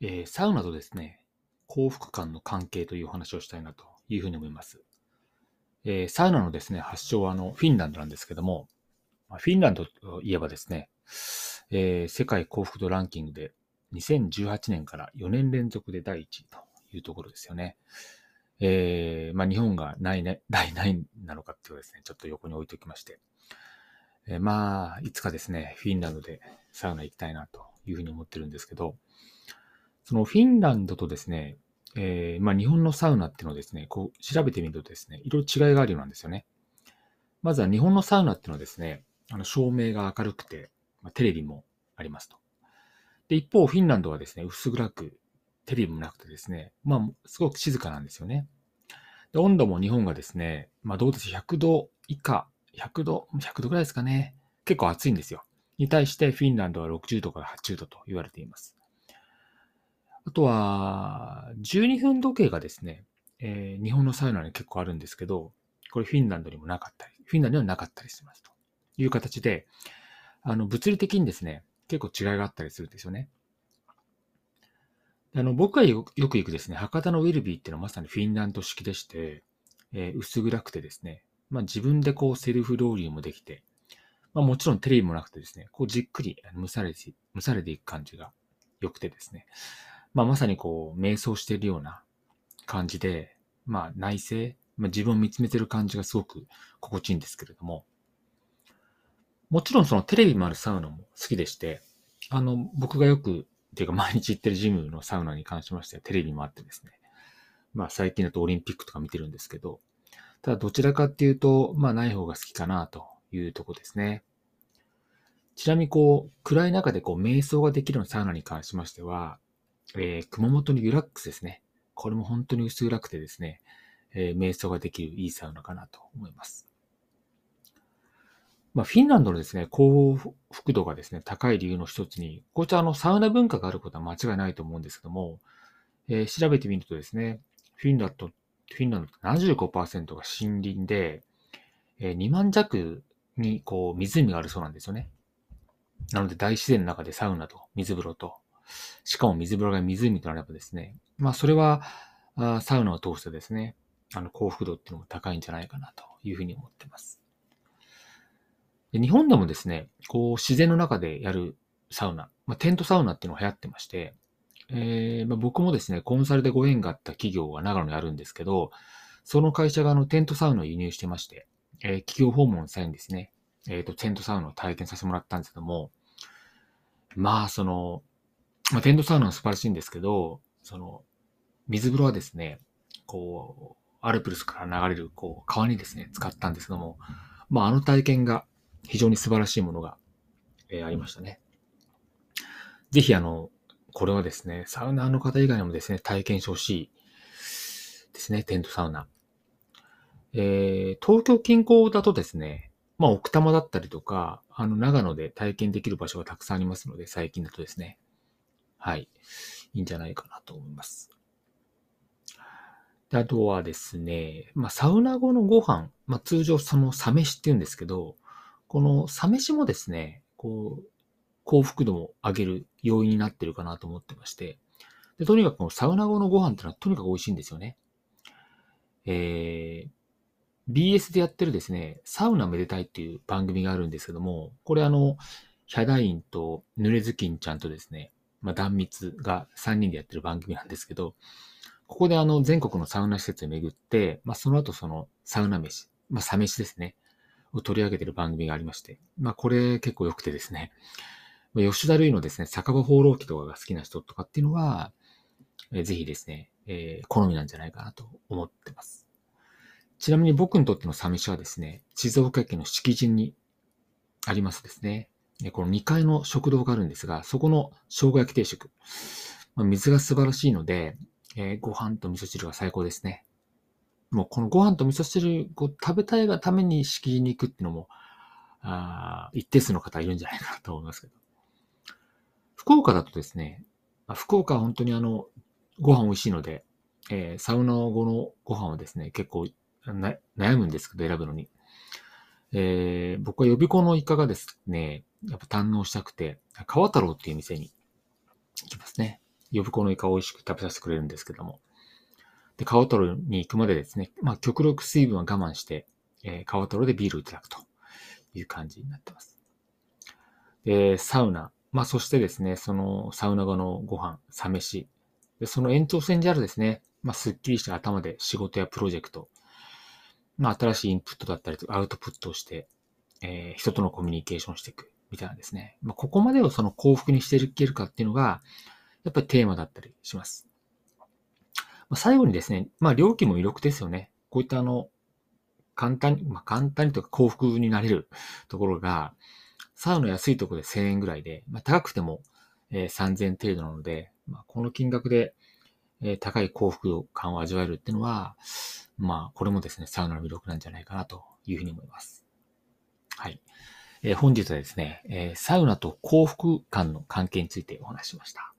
えー、サウナとですね、幸福感の関係というお話をしたいなというふうに思います。えー、サウナのですね、発祥はあのフィンランドなんですけども、フィンランドといえばですね、えー、世界幸福度ランキングで2018年から4年連続で第1位というところですよね。えー、まあ、日本がないね、第何位なのかっていうのですね、ちょっと横に置いておきまして、えー、まあ、いつかですね、フィンランドでサウナ行きたいなというふうに思ってるんですけど、そのフィンランドとですね、えー、まあ、日本のサウナっていうのをですね、こう調べてみるとですね、いろいろ違いがあるようなんですよね。まずは日本のサウナっていうのはですね、あの照明が明るくて、まあ、テレビもありますと。で、一方、フィンランドはですね、薄暗く、テレビもなくてですね、まあ、すごく静かなんですよね。で、温度も日本がですね、まあどうです ?100 度以下、100度、100度ぐらいですかね。結構暑いんですよ。に対してフィンランドは60度から80度と言われています。あとは、12分時計がですね、えー、日本のサウナに結構あるんですけど、これフィンランドにもなかったり、フィンランドにはなかったりしますという形で、あの、物理的にですね、結構違いがあったりするんですよね。あの、僕がよく行くですね、博多のウィルビーっていうのはまさにフィンランド式でして、えー、薄暗くてですね、まあ自分でこうセルフローリーもできて、まあもちろんテレビもなくてですね、こうじっくり蒸されて、蒸されていく感じが良くてですね、まあまさにこう瞑想しているような感じで、まあ内省、まあ、自分を見つめてる感じがすごく心地いいんですけれども、もちろんそのテレビもあるサウナも好きでして、あの、僕がよくっていうか毎日行ってるジムのサウナに関しましてはテレビもあってですね。まあ最近だとオリンピックとか見てるんですけど、ただどちらかっていうと、まあない方が好きかなというとこですね。ちなみにこう、暗い中でこう、瞑想ができるサウナに関しましては、えー、熊本のユラックスですね。これも本当に薄暗くてですね、えー、瞑想ができるいいサウナかなと思います。まあ、フィンランドのですね、幸福度がですね、高い理由の一つに、こういったあの、サウナ文化があることは間違いないと思うんですけども、えー、調べてみるとですね、フィンランド、フィンランド75%が森林で、えー、2万弱にこう湖があるそうなんですよね。なので大自然の中でサウナと水風呂と、しかも水風呂が湖となればですね、まあそれはあサウナを通してですね、あの幸福度っていうのも高いんじゃないかなというふうに思ってます。で日本でもですね、こう自然の中でやるサウナ、まあ、テントサウナっていうのが流行ってまして、えーまあ、僕もですね、コンサルでご縁があった企業が長野にあるんですけど、その会社があのテントサウナを輸入してまして、えー、企業訪問の際にですね、えっ、ー、と、テントサウナを体験させてもらったんですけども、まあ、その、まあ、テントサウナは素晴らしいんですけど、その、水風呂はですね、こう、アルプルスから流れる、こう、川にですね、使ったんですけども、まあ、あの体験が非常に素晴らしいものが、えー、ありましたね。ぜひ、あの、これはですね、サウナーの方以外にもですね、体験してほしいですね、テントサウナ。えー、東京近郊だとですね、まあ、奥多摩だったりとか、あの、長野で体験できる場所がたくさんありますので、最近だとですね。はい。いいんじゃないかなと思います。であとはですね、まあ、サウナ後のご飯、まあ、通常そのサ飯って言うんですけど、このサ飯もですね、こう、幸福度を上げる要因になってるかなと思ってまして、でとにかくこのサウナ後のご飯ってのはとにかく美味しいんですよね。えー、BS でやってるですね、サウナめでたいっていう番組があるんですけども、これあの、ヒャダインと濡れずきんちゃんとですね、まあ、断密が3人でやってる番組なんですけど、ここであの、全国のサウナ施設を巡って、まあ、その後その、サウナ飯、まあ、サ飯ですね、を取り上げてる番組がありまして、まあ、これ結構良くてですね、吉田類のですね、酒場放浪記とかが好きな人とかっていうのは、えー、ぜひですね、えー、好みなんじゃないかなと思ってます。ちなみに僕にとってのサ飯はですね、静岡県の敷地にありますですね。この2階の食堂があるんですが、そこの生姜焼き定食。まあ、水が素晴らしいので、えー、ご飯と味噌汁が最高ですね。もうこのご飯と味噌汁を食べたいがために敷地に行くっていうのも、あ一定数の方いるんじゃないかなと思いますけど。福岡だとですね、あ福岡は本当にあの、ご飯美味しいので、えー、サウナ後のご飯はですね、結構悩むんですけど、選ぶのに。えー、僕は予備校のイカがですね、やっぱ堪能したくて、川太郎っていう店に行きますね。呼子のイカを美味しく食べさせてくれるんですけども。で、川トロに行くまでですね、まあ、極力水分は我慢して、えー、川トロでビールをいただくという感じになってます。で、サウナ。まあ、そしてですね、そのサウナ後のご飯、サ飯。で、その延長線であるですね、まあ、すっきりした頭で仕事やプロジェクト、まあ、新しいインプットだったりとかアウトプットをして、えー、人とのコミュニケーションしていくみたいなんですね。まあ、ここまでをその幸福にしていけるかっていうのが、やっぱりテーマだったりします。まあ、最後にですね、まあ、料金も魅力ですよね。こういったあの、簡単に、まあ、簡単にとか幸福になれるところが、サウナ安いところで1000円ぐらいで、まあ、高くても、えー、3000程度なので、まあ、この金額で、え、高い幸福感を味わえるっていうのは、まあ、これもですね、サウナの魅力なんじゃないかなというふうに思います。はい。えー、本日はですね、えー、サウナと幸福感の関係についてお話ししました。